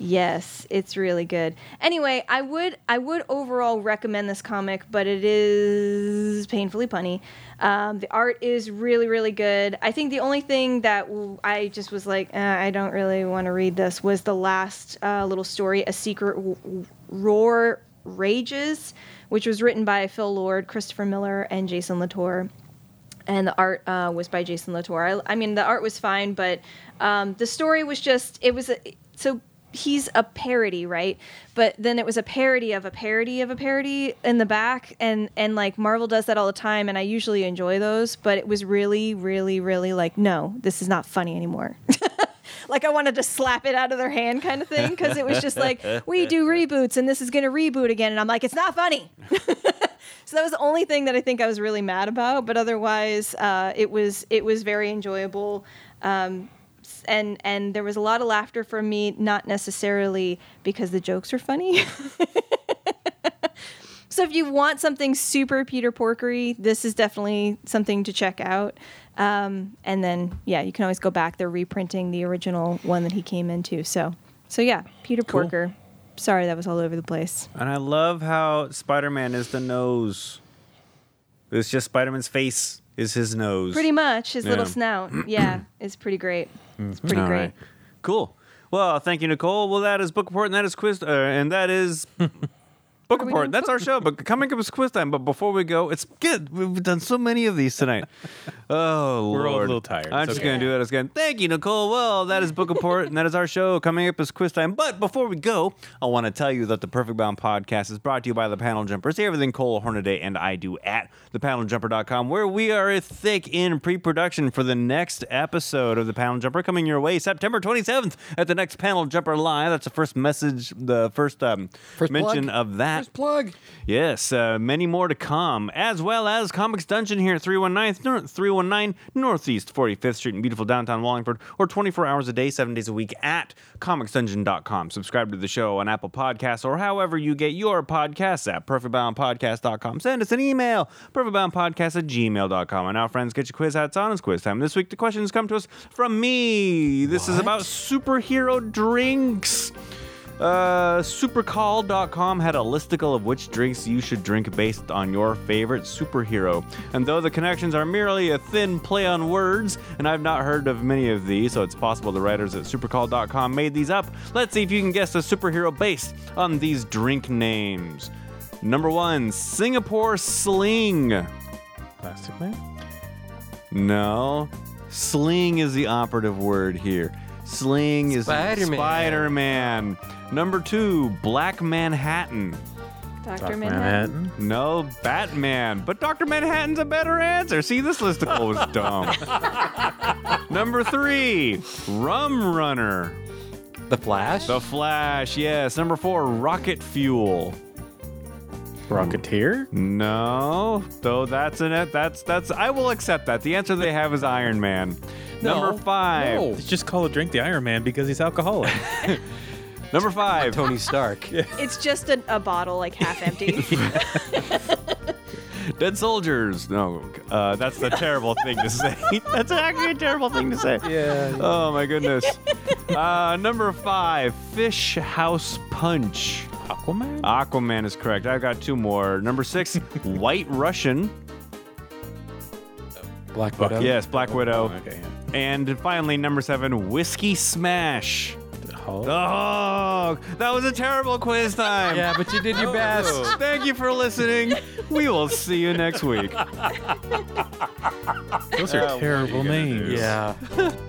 Yes, it's really good. Anyway, I would I would overall recommend this comic, but it is painfully punny. Um, the art is really really good. I think the only thing that w- I just was like, eh, I don't really want to read this was the last uh, little story, a secret w- roar rages, which was written by Phil Lord, Christopher Miller, and Jason Latour and the art uh, was by Jason Latour. I, I mean, the art was fine, but um, the story was just it was a, so he's a parody, right? But then it was a parody of a parody of a parody in the back, and and like Marvel does that all the time, and I usually enjoy those, but it was really, really, really like no, this is not funny anymore. (laughs) like I wanted to slap it out of their hand kind of thing because it was just like we do (laughs) reboots and this is going to reboot again and I'm like it's not funny. (laughs) so that was the only thing that I think I was really mad about, but otherwise uh, it was it was very enjoyable. Um, and and there was a lot of laughter from me, not necessarily because the jokes were funny. (laughs) so if you want something super Peter Porkery, this is definitely something to check out. Um, and then yeah, you can always go back. They're reprinting the original one that he came into. So so yeah, Peter Cool. Porker. Sorry that was all over the place. And I love how Spider Man is the nose. It's just Spider Man's face is his nose. Pretty much his little snout. (clears throat) Yeah, it's pretty great. It's pretty All great. right. Cool. Well, thank you, Nicole. Well, that is book report, and that is quiz, uh, and that is (laughs) Book report. That's our show. But coming up is quiz time. But before we go, it's good. We've done so many of these tonight. (laughs) Oh, We're all a Lord. little tired. I'm It's just okay. going to do it again. Thank you, Nicole. Well, that is Book Report, and that is our show. Coming up is quiz time. But before we go, I want to tell you that the Perfect Bound podcast is brought to you by the Panel Jumpers. See everything Cole Hornaday and I do at thepaneljumper.com, where we are thick in pre production for the next episode of the Panel Jumper coming your way September 27th at the next Panel Jumper Live. That's the first message, the first, um, First mention plug? of that. First plug. Yes, uh, many more to come, as well as Comics Dungeon here at 319, 319 Northeast 45th Street in beautiful downtown Wallingford, or 24 hours a day, seven days a week at comicsdungeon.com. Subscribe to the show on Apple Podcasts or however you get your podcasts at perfectboundpodcast.com. Send us an email, perfectboundpodcast at gmail.com. And now, friends, get your quiz hats on. It's quiz time. This week, the questions come to us from me. This is about superhero drinks. Uh, supercall.com had a listicle of which drinks you should drink based on your favorite superhero. And though the connections are merely a thin play on words, and I've not heard of many of these, so it's possible the writers at supercall.com made these up, let's see if you can guess the superhero based on these drink names. Number one, Singapore Sling. Plastic Man? No. Sling is the operative word here. Sling is Spider-Man. Spider Man. Number two, Black Manhattan. Dr. Dr. Manhattan. Manhattan? No, Batman. But Dr. Manhattan's a better answer. See, this listicle was (laughs) dumb. Number three, Rum Runner. The Flash. The Flash, yes. Number four, Rocket Fuel. Rocketeer? No, though that's an it that's that's I will accept that. The answer they have is Iron Man. No, Number five. no. Just call a drink the Iron Man because he's alcoholic. (laughs) Number five. Tony Stark. (laughs) It's just a, a bottle, like half empty. (laughs) Dead soldiers. No, uh, that's a terrible thing to say. (laughs) that's actually a terrible thing to say. Yeah. Oh my goodness. Uh, number five, Fish House Punch. Aquaman? Aquaman is correct. I've got two more. Number six, White Russian. Black Widow. Yes, Black Widow. Okay, And finally, number seven, Whiskey Smash. Yeah. Hulk? Oh, that was a terrible quiz time. Yeah, but you did your oh. best. Thank you for listening. We will see you next week. Those are terrible names. Yeah. (laughs)